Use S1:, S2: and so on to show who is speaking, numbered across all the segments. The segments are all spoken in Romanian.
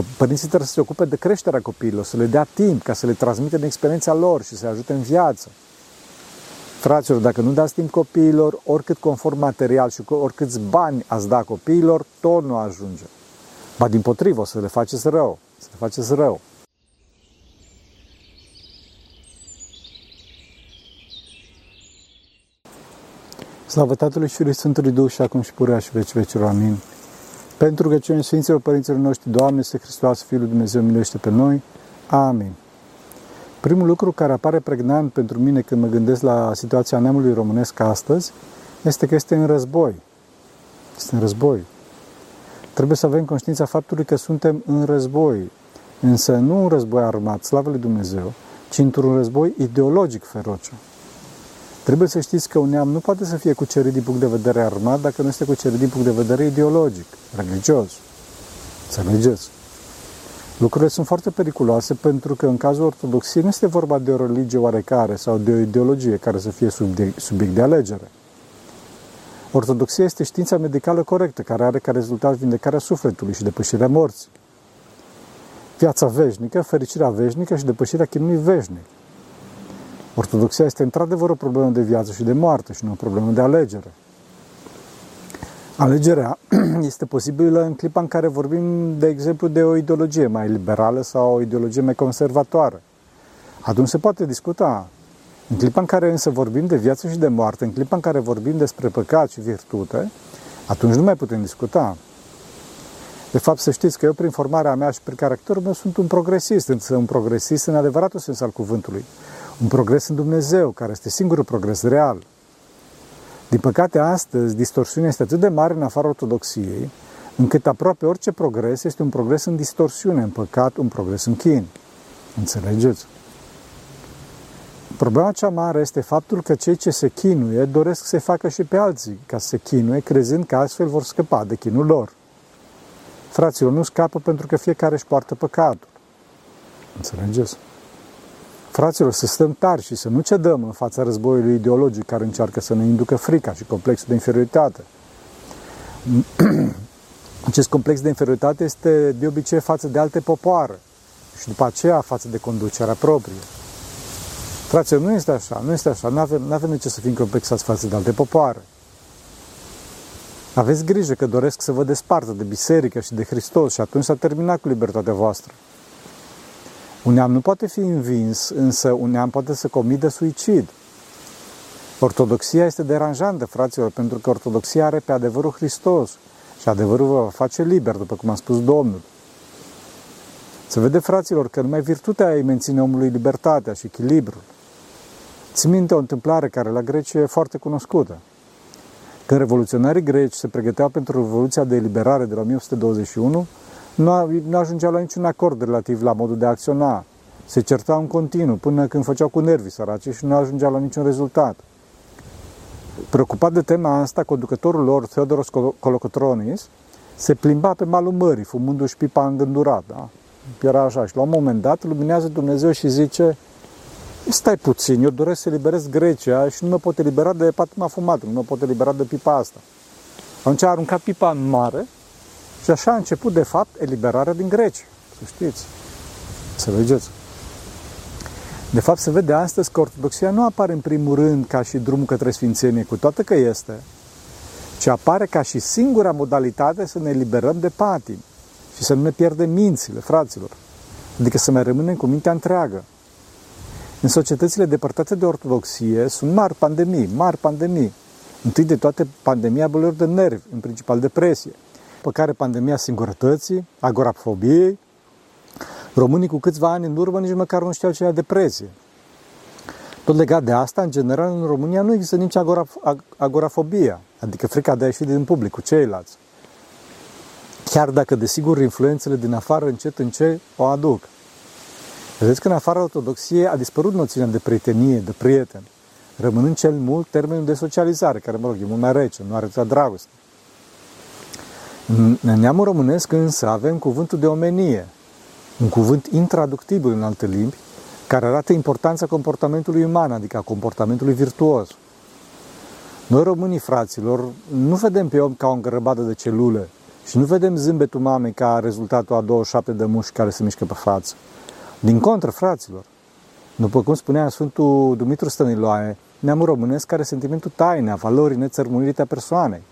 S1: Părinții trebuie să se ocupe de creșterea copiilor, să le dea timp ca să le transmită în experiența lor și să le ajute în viață. Fraților, dacă nu dați timp copiilor, oricât conform material și oricâți bani ați da copiilor, tot nu ajunge. Ba din potrivă, o să le faceți rău. Să le faceți rău. Slavă Tatălui și Lui Sfântului Duh și acum și purea și veci vecilor. Amin. Pentru că cei Sfinților Părinților noștri, Doamne, este Hristos, Fiul lui Dumnezeu, miluiește pe noi. Amin. Primul lucru care apare pregnant pentru mine când mă gândesc la situația neamului românesc astăzi este că este în război. Este în război. Trebuie să avem conștiința faptului că suntem în război, însă nu un război armat, slavă lui Dumnezeu, ci într-un război ideologic feroce. Trebuie să știți că un neam nu poate să fie cucerit din punct de vedere armat dacă nu este cucerit din punct de vedere ideologic, religios. Înțelegeți? Lucrurile sunt foarte periculoase pentru că în cazul ortodoxiei nu este vorba de o religie oarecare sau de o ideologie care să fie subiect de alegere. Ortodoxia este știința medicală corectă care are ca rezultat vindecarea sufletului și depășirea morții. Viața veșnică, fericirea veșnică și depășirea chinului veșnic. Ortodoxia este într-adevăr o problemă de viață și de moarte și nu o problemă de alegere. Alegerea este posibilă în clipa în care vorbim, de exemplu, de o ideologie mai liberală sau o ideologie mai conservatoare. Atunci se poate discuta. În clipa în care însă vorbim de viață și de moarte, în clipa în care vorbim despre păcat și virtute, atunci nu mai putem discuta. De fapt, să știți că eu, prin formarea mea și prin caracterul meu, sunt un progresist, însă un progresist în adevăratul sens al cuvântului. Un progres în Dumnezeu, care este singurul progres real. Din păcate, astăzi, distorsiunea este atât de mare în afara ortodoxiei, încât aproape orice progres este un progres în distorsiune, în păcat, un progres în chin. Înțelegeți? Problema cea mare este faptul că cei ce se chinuie doresc să se facă și pe alții ca să se chinuie, crezând că astfel vor scăpa de chinul lor. Fraților, nu scapă pentru că fiecare își poartă păcatul. Înțelegeți? Fraților, să stăm tari și să nu cedăm în fața războiului ideologic care încearcă să ne inducă frica și complexul de inferioritate. Acest complex de inferioritate este de obicei față de alte popoare și după aceea față de conducerea proprie. Fraților, nu este așa, nu este așa, nu avem, nu avem de ce să fim complexați față de alte popoare. Aveți grijă că doresc să vă despartă de biserică și de Hristos și atunci s-a terminat cu libertatea voastră. Un neam nu poate fi învins, însă un neam poate să comidă suicid. Ortodoxia este deranjantă, fraților, pentru că ortodoxia are pe adevărul Hristos și adevărul vă va face liber, după cum a spus Domnul. Se vede, fraților, că numai virtutea îi menține omului libertatea și echilibrul. Ți minte o întâmplare care la Grecia e foarte cunoscută. Când revoluționarii greci se pregăteau pentru Revoluția de Eliberare de la 1821, nu, nu ajungeau la niciun acord relativ la modul de a acționa. Se certau în continuu până când făceau cu nervii săraci și nu ajungeau la niciun rezultat. Preocupat de tema asta, conducătorul lor, Theodoros Colocotronis, se plimba pe malul mării, fumându-și pipa îngândurat. Da? Era așa. Și la un moment dat luminează Dumnezeu și zice Stai puțin, eu doresc să eliberez Grecia și nu mă pot elibera de patima fumată, nu mă pot elibera de pipa asta. Atunci a aruncat pipa în mare și așa a început, de fapt, eliberarea din Grecia. Să știți. Să vedeți. De fapt, se vede astăzi că ortodoxia nu apare în primul rând ca și drumul către sfințenie, cu toate că este, ci apare ca și singura modalitate să ne eliberăm de patim și să nu ne pierdem mințile, fraților. Adică să mai rămânem cu mintea întreagă. În societățile depărtate de ortodoxie sunt mari pandemii, mari pandemii. Întâi de toate pandemia bolilor de nervi, în principal depresie pe care pandemia singurătății, agorafobiei, românii cu câțiva ani în urmă nici măcar nu știau ce era depresie. Tot legat de asta, în general, în România nu există nici agorafobia, adică frica de a ieși din public cu ceilalți. Chiar dacă, desigur, influențele din afară încet încet o aduc. Vedeți că în afara ortodoxiei a dispărut noțiunea de prietenie, de prieten, rămânând cel mult termenul de socializare, care, mă rog, e mult mai rece, nu are dragoste. În neamul românesc însă avem cuvântul de omenie, un cuvânt intraductibil în alte limbi, care arată importanța comportamentului uman, adică a comportamentului virtuos. Noi românii, fraților, nu vedem pe om ca o îngrăbadă de celule Și nu vedem zâmbetul mamei ca rezultatul a 27 de mușchi care se mișcă pe față. Din contră, fraților, după cum spunea Sfântul Dumitru Stăniloae, neamul românesc are sentimentul taine a valorii nețărmurite a persoanei.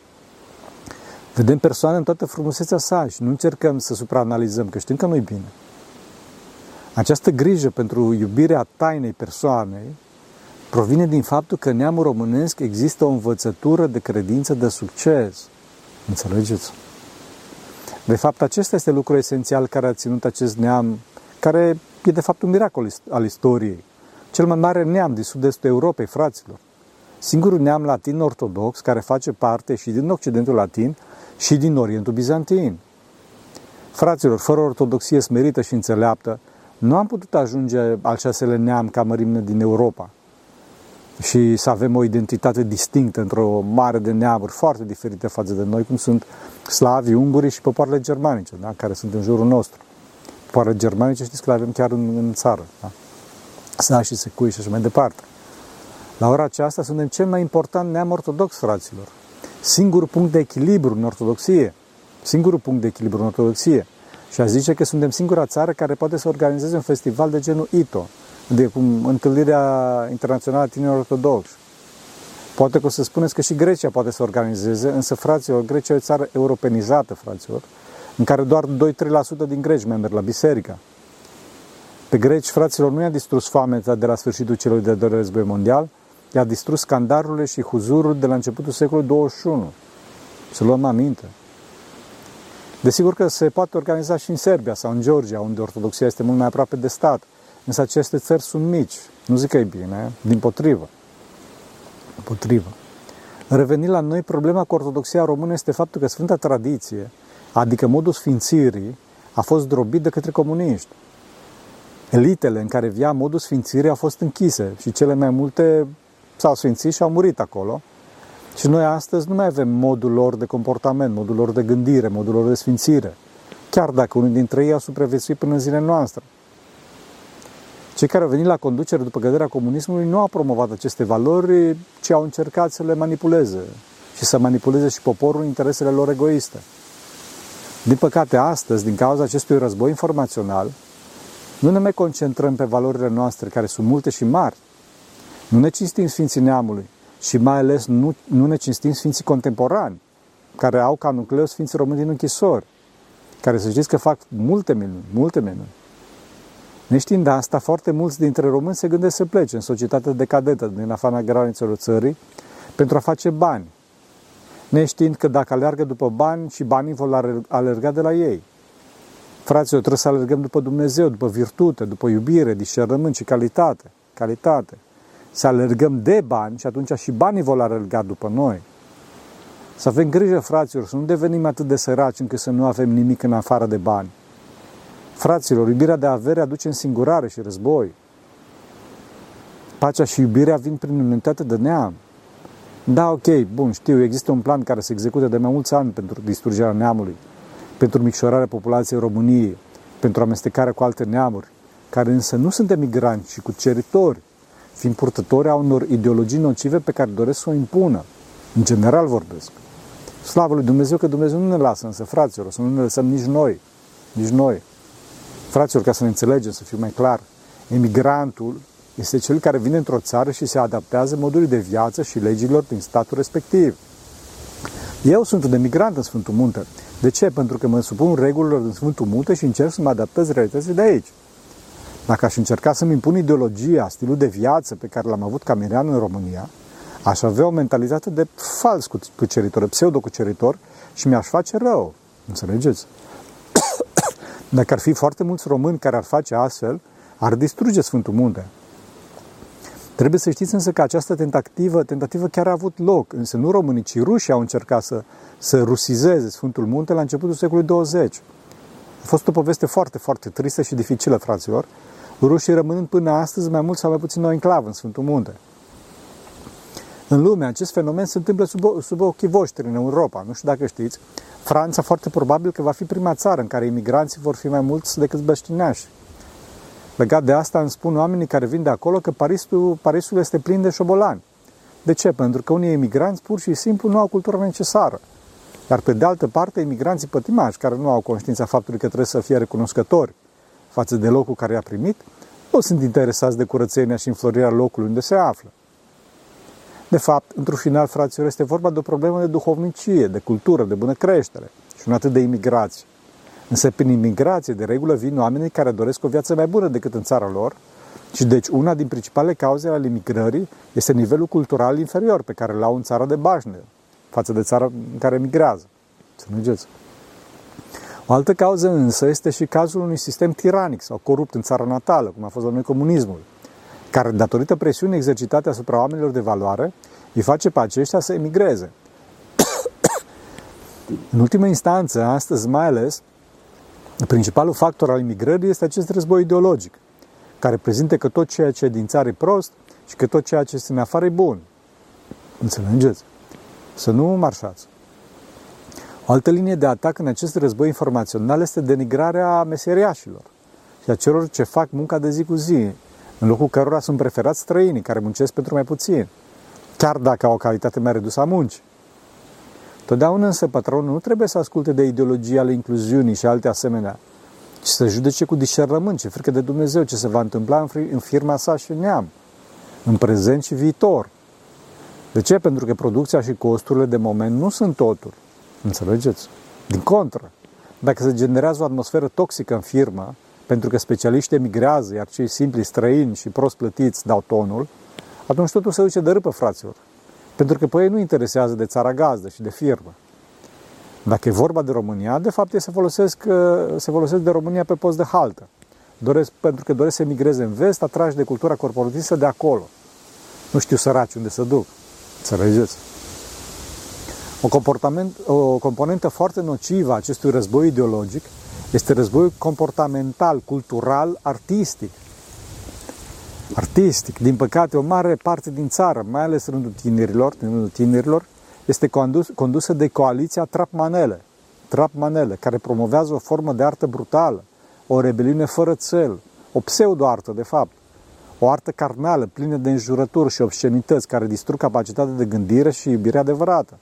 S1: Vedem persoane în toată frumusețea sa și nu încercăm să supraanalizăm, că știm că nu-i bine. Această grijă pentru iubirea tainei persoanei provine din faptul că neamul românesc există o învățătură de credință de succes. Înțelegeți? De fapt, acesta este lucrul esențial care a ținut acest neam, care e de fapt un miracol al istoriei. Cel mai mare neam din sud-estul Europei, fraților. Singurul neam latin ortodox care face parte și din Occidentul Latin și din Orientul Bizantin. Fraților, fără ortodoxie smerită și înțeleaptă, nu am putut ajunge al șasele neam ca mărime din Europa și să avem o identitate distinctă într-o mare de neamuri foarte diferite față de noi, cum sunt slavii, ungurii și popoarele germanice, da? care sunt în jurul nostru. Popoarele germanice știți că le avem chiar în, în țară. Da? Sa și secui și așa mai departe. La ora aceasta suntem cel mai important neam ortodox, fraților. Singurul punct de echilibru în ortodoxie. Singurul punct de echilibru în ortodoxie. Și a zice că suntem singura țară care poate să organizeze un festival de genul ITO, de cum întâlnirea internațională a tinerilor ortodoxi. Poate că o să spuneți că și Grecia poate să organizeze, însă, fraților, Grecia e o țară europenizată, fraților, în care doar 2-3% din greci merg la biserică. Pe greci, fraților, nu i-a distrus foamea de la sfârșitul celui de-al doilea război mondial, i-a distrus scandalurile și huzurul de la începutul secolului 21. Să luăm aminte. Desigur că se poate organiza și în Serbia sau în Georgia, unde ortodoxia este mult mai aproape de stat. Însă aceste țări sunt mici. Nu zic că e bine, din potrivă. Potrivă. Revenind la noi, problema cu ortodoxia română este faptul că Sfânta Tradiție, adică modul sfințirii, a fost drobit de către comuniști. Elitele în care via modul sfințirii au fost închise și cele mai multe s-au sfințit și au murit acolo. Și noi astăzi nu mai avem modul lor de comportament, modul lor de gândire, modul lor de sfințire. Chiar dacă unul dintre ei a supraviețuit până în zilele noastre. Cei care au venit la conducere după căderea comunismului nu au promovat aceste valori, ci au încercat să le manipuleze și să manipuleze și poporul în interesele lor egoiste. Din păcate, astăzi, din cauza acestui război informațional, nu ne mai concentrăm pe valorile noastre, care sunt multe și mari. Nu ne cinstim Sfinții Neamului și mai ales nu, nu ne cinstim Sfinții contemporani, care au ca nucleu Sfinții Români din închisori, care să știți că fac multe minuni, multe minuni. Neștiind asta, foarte mulți dintre români se gândesc să plece în societatea decadentă din afara granițelor țării pentru a face bani, neștiind că dacă alergă după bani și banii vor alerga de la ei. Fraților, trebuie să alergăm după Dumnezeu, după virtute, după iubire, discernământ și calitate. Calitate. Să alergăm de bani și atunci și banii vor alerga după noi. Să avem grijă, fraților, să nu devenim atât de săraci încât să nu avem nimic în afară de bani. Fraților, iubirea de avere aduce însingurare și război. Pacea și iubirea vin prin unitate de neam. Da, ok, bun, știu, există un plan care se execută de mai mulți ani pentru distrugerea neamului, pentru micșorarea populației României, pentru amestecarea cu alte neamuri, care însă nu sunt emigranți, ci cuceritori, fiind purtători a unor ideologii nocive pe care doresc să o impună. În general vorbesc. Slavă lui Dumnezeu că Dumnezeu nu ne lasă însă, fraților, să nu ne lăsăm nici noi, nici noi. Fraților, ca să ne înțelegem, să fiu mai clar, emigrantul este cel care vine într-o țară și se adaptează modului de viață și legilor din statul respectiv. Eu sunt un emigrant în Sfântul Munte. De ce? Pentru că mă supun regulilor din Sfântul Munte și încerc să mă adaptez realității de aici. Dacă aș încerca să-mi impun ideologia, stilul de viață pe care l-am avut ca mirean în România, aș avea o mentalitate de fals cuceritor, pseudo-cuceritor și mi-aș face rău. Înțelegeți? Dacă ar fi foarte mulți români care ar face astfel, ar distruge Sfântul Munte. Trebuie să știți însă că această tentativă, tentativă chiar a avut loc, însă nu românii, ci rușii au încercat să, să rusizeze Sfântul Munte la începutul secolului 20. A fost o poveste foarte, foarte tristă și dificilă, fraților, rușii rămânând până astăzi mai mult sau mai puțin o enclavă în Sfântul Munte. În lume, acest fenomen se întâmplă sub, sub ochii voștri în Europa. Nu știu dacă știți, Franța foarte probabil că va fi prima țară în care imigranții vor fi mai mulți decât băștinași. Legat de asta îmi spun oamenii care vin de acolo că Parisul, Parisul este plin de șobolani. De ce? Pentru că unii emigranți pur și simplu nu au cultura necesară. Iar pe de altă parte, imigranții pătimași, care nu au conștiința faptului că trebuie să fie recunoscători față de locul care i-a primit, nu sunt interesați de curățenia și înflorirea locului unde se află. De fapt, într-un final, fraților, este vorba de o problemă de duhovnicie, de cultură, de bună creștere și nu atât de imigrație. Însă, prin imigrație, de regulă, vin oamenii care doresc o viață mai bună decât în țara lor și deci una din principalele cauze ale imigrării este nivelul cultural inferior pe care îl au în țara de bașne față de țara în care migrează. Să nu O altă cauză însă este și cazul unui sistem tiranic sau corupt în țara natală, cum a fost la noi comunismul, care, datorită presiunii exercitate asupra oamenilor de valoare, îi face pe aceștia să emigreze. în ultimă instanță, astăzi mai ales, principalul factor al imigrării este acest război ideologic, care prezintă că tot ceea ce e din țară e prost și că tot ceea ce este în afară e bun. Înțelegeți? Să nu marșați. O altă linie de atac în acest război informațional este denigrarea meseriașilor și a celor ce fac munca de zi cu zi, în locul cărora sunt preferați străinii care muncesc pentru mai puțin, chiar dacă au o calitate mai redusă a muncii. Totdeauna însă patronul nu trebuie să asculte de ideologia ale incluziunii și alte asemenea, ci să judece cu discernământ ce frică de Dumnezeu ce se va întâmpla în firma sa și în neam, în prezent și viitor. De ce? Pentru că producția și costurile de moment nu sunt totul. Înțelegeți? Din contră. Dacă se generează o atmosferă toxică în firmă, pentru că specialiștii emigrează, iar cei simpli, străini și prost plătiți dau tonul, atunci totul se duce de râpă, fraților. Pentru că pe ei nu interesează de țara gazdă și de firmă. Dacă e vorba de România, de fapt ei se folosesc, uh, se folosesc de România pe post de haltă. Doresc, pentru că doresc să emigreze în vest, atrași de cultura corporatistă de acolo. Nu știu săraci unde să duc. Înțelegeți? O, comportament, o componentă foarte nocivă a acestui război ideologic este războiul comportamental, cultural, artistic. Artistic. Din păcate, o mare parte din țară, mai ales în rândul tinerilor, în rândul tinerilor, este condus, condusă de coaliția Trapmanele, Trapmanele, care promovează o formă de artă brutală, o rebeliune fără cel, o pseudo-artă, de fapt, o artă carnală, plină de înjurături și obscenități, care distrug capacitatea de gândire și iubire adevărată.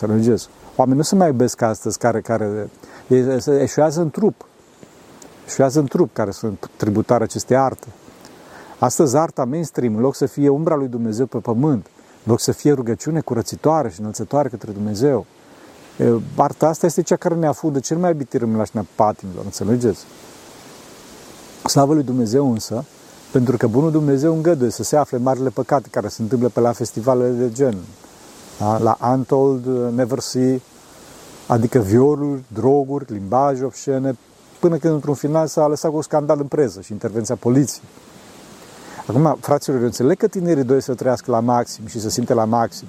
S1: Înțelegeți? Oamenii nu se mai iubesc astăzi, care, care eșuează în trup. Eșuează în trup, care sunt tributare acestei arte. Astăzi arta mainstream, în loc să fie umbra lui Dumnezeu pe pământ, în loc să fie rugăciune curățitoare și înălțătoare către Dumnezeu, arta asta este cea care ne afundă cel mai iubit în lașnea patimilor, înțelegeți? Slavă lui Dumnezeu însă, pentru că Bunul Dumnezeu îngăduie să se afle marile păcate care se întâmplă pe la festivalele de gen, da? la Untold, Never See, adică violuri, droguri, limbaj obscene, până când într-un final s-a lăsat cu scandal în preză și intervenția poliției. Acum, fraților, eu înțeleg că tinerii doi să trăiască la maxim și să simte la maxim,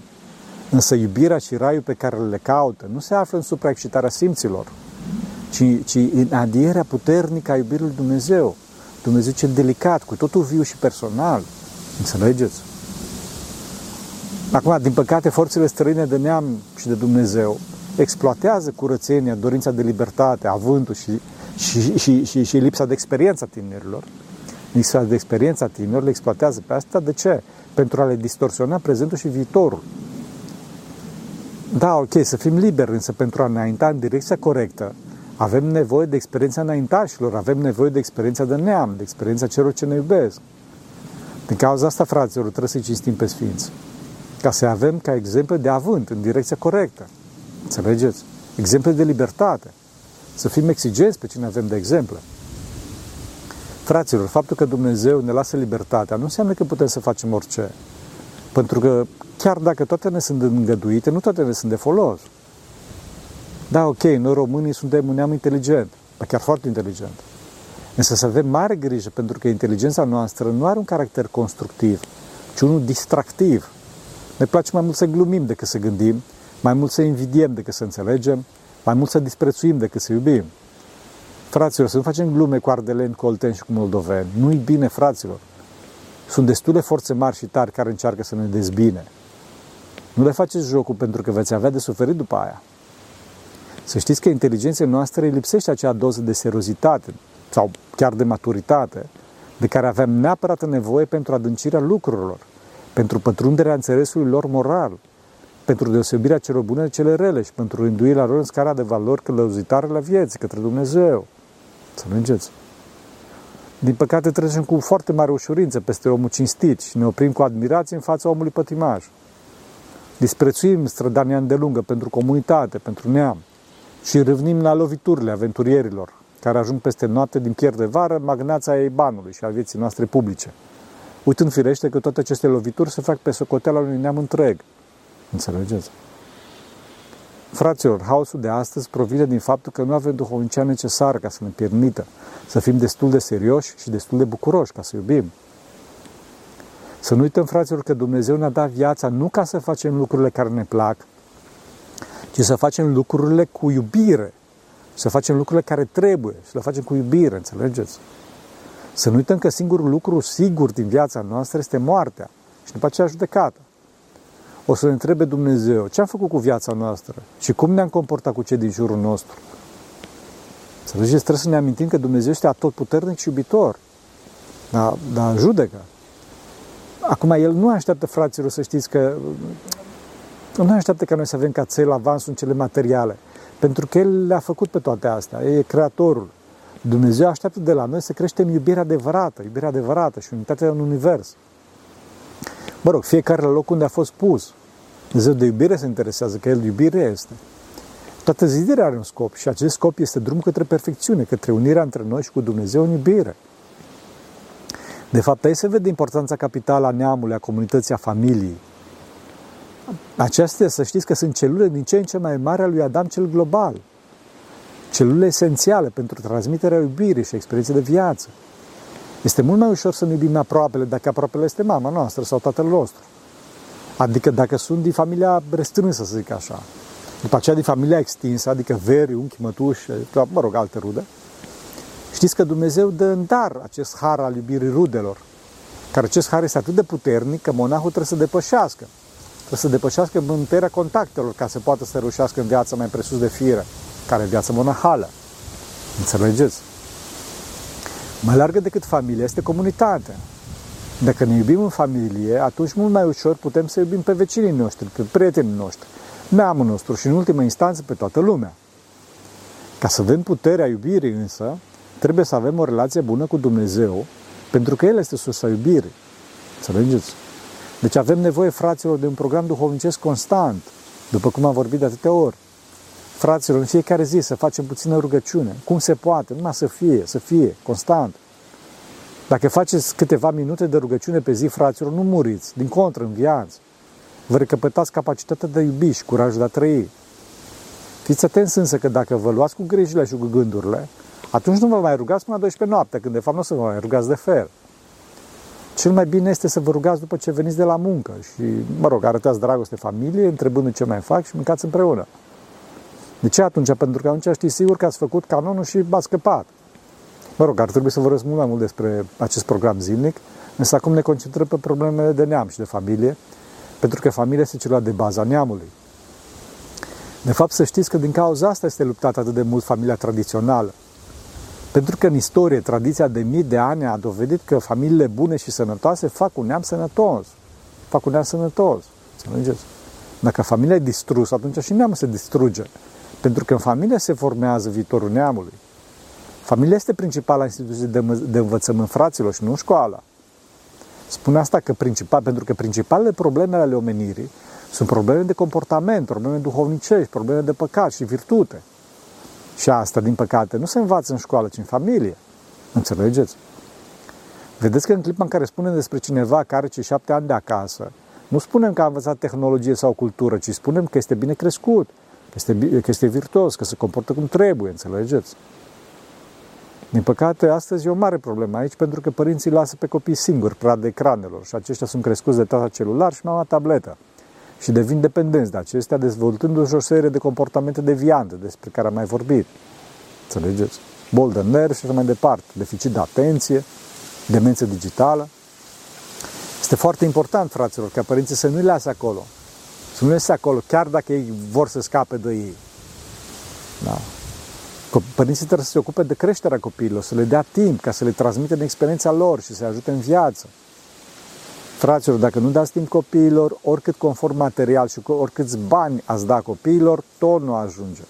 S1: însă iubirea și raiul pe care le caută nu se află în supraexcitarea simților, ci, ci în adierea puternică a iubirii lui Dumnezeu. Dumnezeu cel delicat, cu totul viu și personal. Înțelegeți? Acum, din păcate, forțele străine de neam și de Dumnezeu exploatează curățenia, dorința de libertate, avântul și, și, și, și, și lipsa de experiență a tinerilor. Lipsa de experiență a tinerilor le exploatează pe asta. De ce? Pentru a le distorsiona prezentul și viitorul. Da, ok, să fim liberi, însă pentru a înainta în direcția corectă, avem nevoie de experiența înaintașilor, avem nevoie de experiența de neam, de experiența celor ce ne iubesc. Din cauza asta, fraților, trebuie să-i cinstim pe Sfinți. Ca să avem ca exemple de avânt în direcția corectă. Înțelegeți? Exemple de libertate. Să fim exigenți pe cine avem de exemple. Fraților, faptul că Dumnezeu ne lasă libertatea nu înseamnă că putem să facem orice. Pentru că chiar dacă toate ne sunt îngăduite, nu toate ne sunt de folos. Da, ok, noi românii suntem un neam inteligent, chiar foarte inteligent. Însă să avem mare grijă, pentru că inteligența noastră nu are un caracter constructiv, ci unul distractiv. Ne place mai mult să glumim decât să gândim, mai mult să invidiem decât să înțelegem, mai mult să disprețuim decât să iubim. Fraților, să nu facem glume cu ardeleni, colteni și cu moldoveni. Nu-i bine, fraților. Sunt destule forțe mari și tari care încearcă să ne dezbine. Nu le faceți jocul pentru că veți avea de suferit după aia. Să știți că inteligenței noastre lipsește acea doză de seriozitate sau chiar de maturitate de care avem neapărat nevoie pentru adâncirea lucrurilor, pentru pătrunderea înțelesului lor moral, pentru deosebirea celor bune de cele rele și pentru rânduirea lor în scara de valori călăuzitare la vieții către Dumnezeu. Să înțelegeți? Din păcate trecem cu foarte mare ușurință peste omul cinstit și ne oprim cu admirație în fața omului pătimaj. Disprețuim strădania îndelungă pentru comunitate, pentru neam și râvnim la loviturile aventurierilor care ajung peste noapte din pier de vară, magnața ei banului și a vieții noastre publice. Uitând firește că toate aceste lovituri se fac pe socoteala unui neam întreg. Înțelegeți? Fraților, haosul de astăzi provine din faptul că nu avem duhovnicea necesară ca să ne permită să fim destul de serioși și destul de bucuroși ca să iubim. Să nu uităm, fraților, că Dumnezeu ne-a dat viața nu ca să facem lucrurile care ne plac, ci să facem lucrurile cu iubire, să facem lucrurile care trebuie și le facem cu iubire, înțelegeți? Să nu uităm că singurul lucru sigur din viața noastră este moartea și după aceea judecată. O să ne întrebe Dumnezeu ce am făcut cu viața noastră și cum ne-am comportat cu cei din jurul nostru. Să vedeți, trebuie să ne amintim că Dumnezeu este atotputernic și iubitor. Dar da, judecă. Acum, El nu așteaptă, fraților, să știți că nu așteaptă ca noi să avem ca țel avansul în cele materiale. Pentru că El le-a făcut pe toate astea. El e Creatorul. Dumnezeu așteaptă de la noi să creștem iubirea adevărată, iubirea adevărată și unitatea în univers. Mă rog, fiecare la loc unde a fost pus. Dumnezeu de iubire se interesează, că El iubire este. Toată zidirea are un scop și acest scop este drum către perfecțiune, către unirea între noi și cu Dumnezeu în iubire. De fapt, aici se vede importanța capitală a neamului, a comunității, a familiei. Acestea, să știți că sunt celule din ce în ce mai mari a lui Adam cel global. Celule esențiale pentru transmiterea iubirii și experienței de viață. Este mult mai ușor să ne iubim aproapele dacă aproapele este mama noastră sau tatăl nostru. Adică dacă sunt din familia restrânsă, să zic așa. După aceea din familia extinsă, adică veri, unchi, mătuși, mă rog, alte rude. Știți că Dumnezeu dă în dar acest har al iubirii rudelor. Care acest har este atât de puternic că monahul trebuie să depășească. Trebuie să depășească mânterea contactelor ca să poată să reușească în viața mai presus de fire, care e viața monahală. Înțelegeți? Mai largă decât familia este comunitatea. Dacă ne iubim în familie, atunci mult mai ușor putem să iubim pe vecinii noștri, pe prietenii noștri, neamul nostru și, în ultimă instanță, pe toată lumea. Ca să avem puterea iubirii însă, trebuie să avem o relație bună cu Dumnezeu, pentru că El este sursa iubirii. Înțelegeți? Deci avem nevoie, fraților, de un program duhovnicesc constant, după cum am vorbit de atâtea ori. Fraților, în fiecare zi să facem puțină rugăciune. Cum se poate? Numai să fie, să fie, constant. Dacă faceți câteva minute de rugăciune pe zi, fraților, nu muriți. Din contră, în viață. Vă recăpătați capacitatea de a iubi și curajul de a trăi. Fiți atenți însă că dacă vă luați cu grijile și cu gândurile, atunci nu vă mai rugați până la 12 noapte, când de fapt nu o să vă mai rugați de fel. Cel mai bine este să vă rugați după ce veniți de la muncă și, mă rog, arătați dragoste familie, întrebându ce mai fac și mâncați împreună. De ce atunci? Pentru că atunci știți sigur că ați făcut canonul și v-ați scăpat. Mă rog, ar trebui să vorbesc mult mai mult despre acest program zilnic, însă acum ne concentrăm pe problemele de neam și de familie, pentru că familia este ceva de baza neamului. De fapt, să știți că din cauza asta este luptată atât de mult familia tradițională. Pentru că în istorie, tradiția de mii de ani a dovedit că familiile bune și sănătoase fac un neam sănătos. Fac un neam sănătos. Înțelegeți? Dacă familia e distrusă, atunci și neamul se distruge. Pentru că în familie se formează viitorul neamului. Familia este principala instituție de, de învățământ fraților și nu școala. Spune asta că principal, pentru că principalele probleme ale omenirii sunt probleme de comportament, probleme duhovnicești, probleme de păcat și virtute. Și asta, din păcate, nu se învață în școală, ci în familie. Înțelegeți? Vedeți că în clipa în care spunem despre cineva care are cei șapte ani de acasă, nu spunem că a învățat tehnologie sau cultură, ci spunem că este bine crescut, că este, că este virtuos, că se comportă cum trebuie, înțelegeți? Din păcate, astăzi e o mare problemă aici pentru că părinții lasă pe copii singuri pradă ecranelor și aceștia sunt crescuți de tata celular și mama tabletă și devin dependenți de acestea, dezvoltându-și o serie de comportamente deviante despre care am mai vorbit. Înțelegeți? Bol de nervi și așa mai departe, deficit de atenție, demență digitală. Este foarte important, fraților, ca părinții să nu-i lase acolo. Să nu-i lase acolo, chiar dacă ei vor să scape de ei. Da. Părinții trebuie să se ocupe de creșterea copiilor, să le dea timp ca să le transmită din experiența lor și să le ajute în viață. Fraților, dacă nu dați timp copiilor, oricât conform material și oricâți bani ați da copiilor, tot nu ajunge.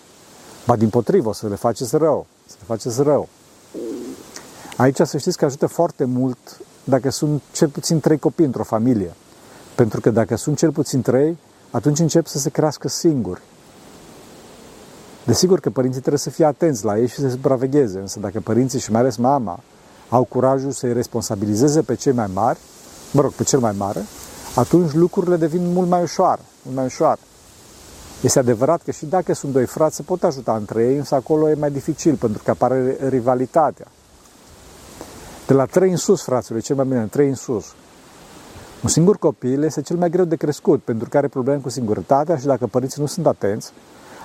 S1: Ba din potrivă, o să le faceți rău. Să le faceți rău. Aici să știți că ajută foarte mult dacă sunt cel puțin trei copii într-o familie. Pentru că dacă sunt cel puțin trei, atunci încep să se crească singuri. Desigur că părinții trebuie să fie atenți la ei și să se supravegheze, însă dacă părinții și mai ales mama au curajul să-i responsabilizeze pe cei mai mari, mă rog, pe cel mai mare, atunci lucrurile devin mult mai ușoare, mult mai ușoare. Este adevărat că și dacă sunt doi frați, se pot ajuta între ei, însă acolo e mai dificil, pentru că apare rivalitatea. De la trei în sus, fraților, e cel mai bine, trei în sus. Un singur copil este cel mai greu de crescut, pentru că are probleme cu singurătatea și dacă părinții nu sunt atenți,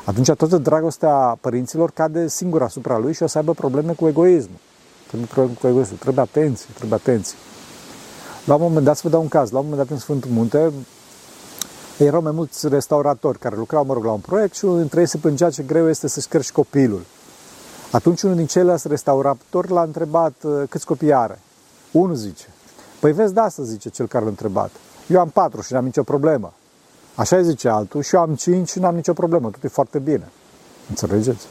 S1: atunci toată dragostea părinților cade singur asupra lui și o să aibă probleme cu egoismul. Trebuie probleme cu egoismul. Trebuie atenție, trebuie atenție. La un moment dat, să vă dau un caz, la un moment dat în Sfântul Munte, erau mai mulți restauratori care lucrau, mă rog, la un proiect și unul dintre ei se plângea ce greu este să-și crești copilul. Atunci unul din ceilalți restauratori l-a întrebat uh, câți copii are. Unul zice. Păi vezi, da, să zice cel care l-a întrebat. Eu am patru și n-am nicio problemă. Așa îi zice altul și eu am cinci și n-am nicio problemă. Tot e foarte bine. Înțelegeți?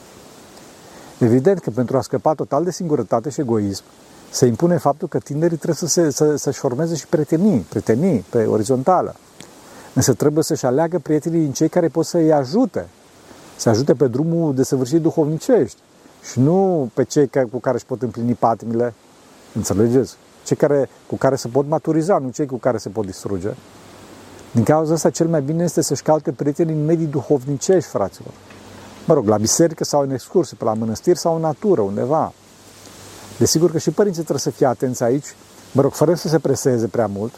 S1: Evident că pentru a scăpa total de singurătate și egoism, se impune faptul că tinerii trebuie să se, să, să-și formeze și prietenii, prietenii pe orizontală. Însă trebuie să-și aleagă prietenii din cei care pot să-i ajute, să ajute pe drumul de săvârșit duhovnicești și nu pe cei care, cu care își pot împlini patimile, înțelegeți? Cei care, cu care se pot maturiza, nu cei cu care se pot distruge. Din cauza asta, cel mai bine este să-și caute prieteni în medii duhovnicești, fraților. Mă rog, la biserică sau în excursie, pe la mănăstiri sau în natură, undeva. Desigur că și părinții trebuie să fie atenți aici, mă rog, fără să se preseze prea mult,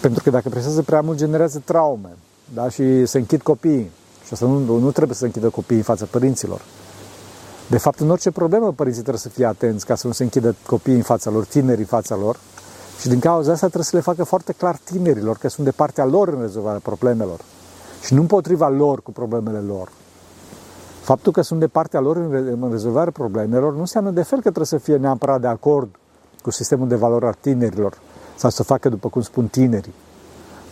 S1: pentru că dacă presează prea mult, generează traume, da? și se închid copiii. Și asta nu, nu trebuie să se închidă copiii în fața părinților. De fapt, în orice problemă, părinții trebuie să fie atenți ca să nu se închidă copiii în fața lor, tinerii în fața lor. Și din cauza asta trebuie să le facă foarte clar tinerilor că sunt de partea lor în rezolvarea problemelor și nu împotriva lor cu problemele lor. Faptul că sunt de partea lor în rezolvarea problemelor nu înseamnă de fel că trebuie să fie neapărat de acord cu sistemul de valori al tinerilor sau să facă după cum spun tinerii.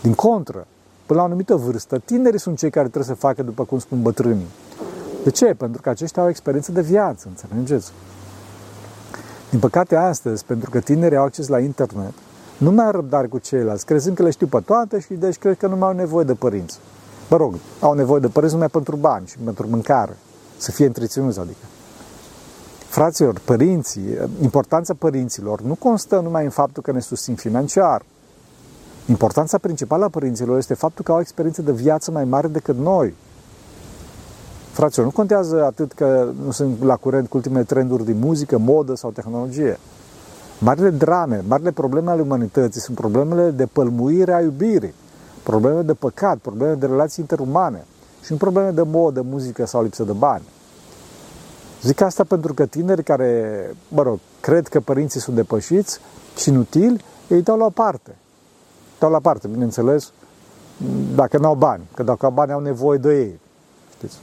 S1: Din contră, până la o anumită vârstă, tinerii sunt cei care trebuie să facă după cum spun bătrânii. De ce? Pentru că aceștia au experiență de viață, înțelegeți? Din păcate astăzi, pentru că tinerii au acces la internet, nu mai au răbdare cu ceilalți, crezând că le știu pe toate și deci cred că nu mai au nevoie de părinți. Mă rog, au nevoie de părinți numai pentru bani și pentru mâncare, să fie întreținuți, adică. Fraților, părinții, importanța părinților nu constă numai în faptul că ne susțin financiar. Importanța principală a părinților este faptul că au experiență de viață mai mare decât noi. Fraților, nu contează atât că nu sunt la curent cu ultimele trenduri din muzică, modă sau tehnologie. Marile drame, marile probleme ale umanității sunt problemele de pălmuire a iubirii, probleme de păcat, probleme de relații interumane și nu probleme de modă, muzică sau lipsă de bani. Zic asta pentru că tineri care, mă rog, cred că părinții sunt depășiți și inutili, ei dau la parte. Dau la parte, bineînțeles, dacă nu au bani, că dacă au bani au nevoie de ei. Știți?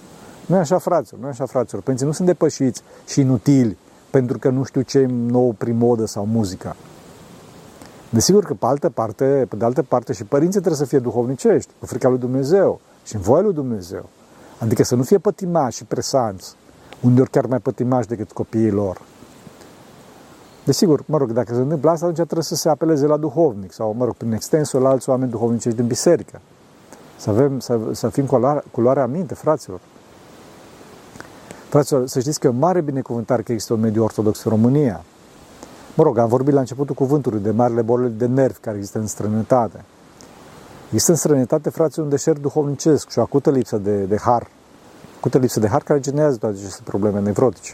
S1: Nu e așa, fraților, nu e așa, fraților. Părinții nu sunt depășiți și inutili pentru că nu știu ce nou prin modă sau muzica. Desigur că pe altă parte, pe de altă parte și părinții trebuie să fie duhovnicești, cu frica lui Dumnezeu și în voia lui Dumnezeu. Adică să nu fie pătimași și presanți, uneori chiar mai pătimași decât copiii lor. Desigur, mă rog, dacă se întâmplă asta, atunci trebuie să se apeleze la duhovnic sau, mă rog, prin extensul la alți oameni duhovnicești din biserică. Să, avem, să, să fim cu luarea minte, fraților. Fraților, să știți că e o mare binecuvântare că există un mediu ortodox în România. Mă rog, am vorbit la începutul cuvântului de marile boli de nervi care există în străinătate. Există în străinătate, frații, un deșert duhovnicesc și o acută lipsă de, de har. Acută lipsă de har care generează toate aceste probleme nevrotice.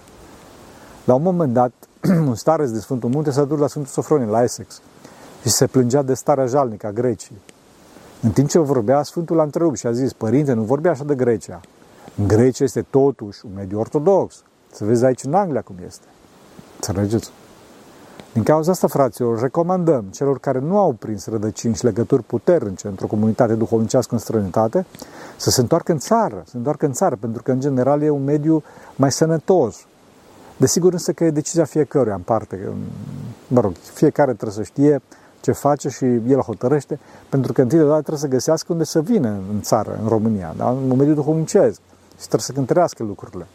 S1: La un moment dat, un stareț de Sfântul Munte s-a dus la Sfântul Sofronie, la Essex, și se plângea de starea jalnică a Greciei. În timp ce vorbea, Sfântul a întrerupt și a zis, Părinte, nu vorbea așa de Grecia. În Grecia este totuși un mediu ortodox. Să vezi aici în Anglia cum este. Înțelegeți? Din cauza asta, fraților, recomandăm celor care nu au prins rădăcini și legături puternice într-o comunitate duhovnicească în străinătate să se întoarcă în țară, să se întoarcă în țară, pentru că, în general, e un mediu mai sănătos. Desigur însă că e decizia fiecăruia în parte. Mă rog, fiecare trebuie să știe ce face și el hotărăște, pentru că întâi de toate trebuie să găsească unde să vină în țară, în România, da? în mediul duhovnicesc și trebuie să cântărească lucrurile.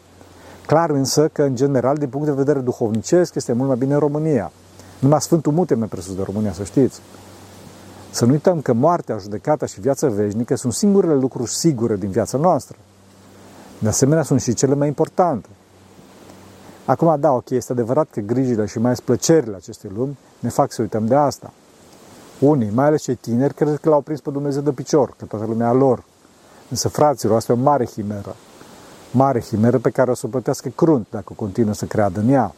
S1: Clar însă că, în general, din punct de vedere duhovnicesc, este mult mai bine în România. Numai Sfântul Mute mai presus de România, să știți. Să nu uităm că moartea, judecata și viața veșnică sunt singurele lucruri sigure din viața noastră. De asemenea, sunt și cele mai importante. Acum, da, ok, este adevărat că grijile și mai ales plăcerile acestei lumi ne fac să uităm de asta. Unii, mai ales cei tineri, cred că l-au prins pe Dumnezeu de picior, că toată lumea a lor. Însă, fraților, asta e o mare himeră. Mare himeră pe care o să o plătească crunt dacă continuă să creadă în ea.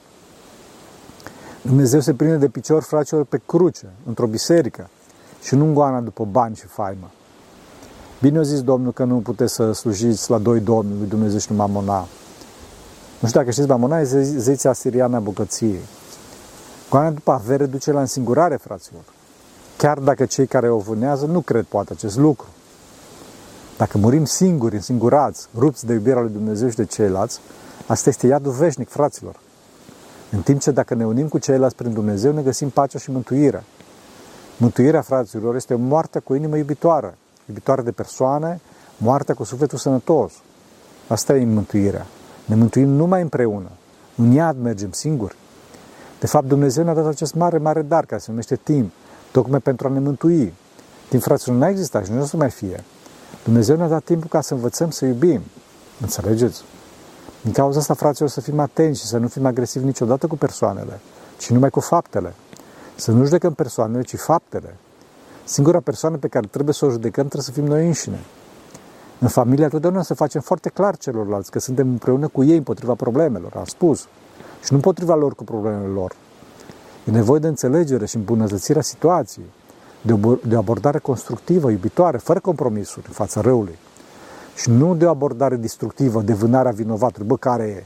S1: Dumnezeu se prinde de picior fraților pe cruce, într-o biserică, și nu goana după bani și faimă. Bine a zis Domnul că nu puteți să slujiți la doi domni, lui Dumnezeu și numai Mamona. Nu știu dacă știți, Mamona e zeița siriană a bogăției. Goana după avere duce la însingurare, fraților. Chiar dacă cei care o vânează nu cred poate acest lucru. Dacă murim singuri, însingurați, rupți de iubirea lui Dumnezeu și de ceilalți, asta este iadul veșnic, fraților. În timp ce dacă ne unim cu ceilalți prin Dumnezeu, ne găsim pacea și mântuirea. Mântuirea, fraților, este moartea cu inimă iubitoare, iubitoare de persoane, moartea cu sufletul sănătos. Asta e mântuirea. Ne mântuim numai împreună. În iad mergem singuri. De fapt, Dumnezeu ne-a dat acest mare, mare dar, care se numește timp, tocmai pentru a ne mântui. Timp, fraților, nu a existat și nu o să mai fie. Dumnezeu ne-a dat timpul ca să învățăm să iubim. Înțelegeți? Din cauza asta, fraților, să fim atenți și să nu fim agresivi niciodată cu persoanele, ci numai cu faptele. Să nu judecăm persoanele, ci faptele. Singura persoană pe care trebuie să o judecăm trebuie să fim noi înșine. În familie totdeauna să facem foarte clar celorlalți că suntem împreună cu ei împotriva problemelor, am spus. Și nu împotriva lor cu problemele lor. E nevoie de înțelegere și îmbunătățirea situației, de o, de o abordare constructivă, iubitoare, fără compromisuri în fața răului. Și nu de o abordare destructivă, de vânarea vinovatului, bă, care e.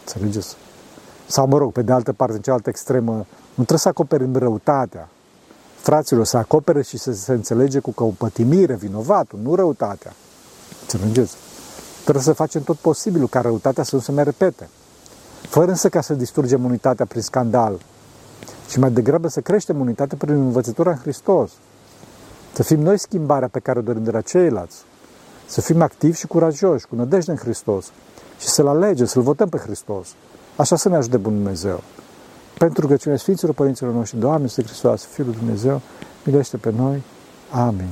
S1: Înțelegeți? Sau, mă rog, pe de altă parte, în cealaltă extremă, nu trebuie să acoperim răutatea. Fraților, să acopere și să se înțelege cu că o pătimire, vinovatul, nu răutatea. Înțelegeți? Trebuie să facem tot posibilul ca răutatea să nu se mai repete. Fără însă ca să distrugem unitatea prin scandal, ci mai degrabă să creștem unitatea prin învățătura în Hristos. Să fim noi schimbarea pe care o dorim de la ceilalți. Să fim activi și curajoși, cu nădejde în Hristos. Și să-L alegem, să-L votăm pe Hristos. Așa să ne ajute Bun Dumnezeu. Pentru că cine Sfinților Părinților noștri, Doamne, este Hristos, Fiul lui Dumnezeu, milește pe noi. Amin.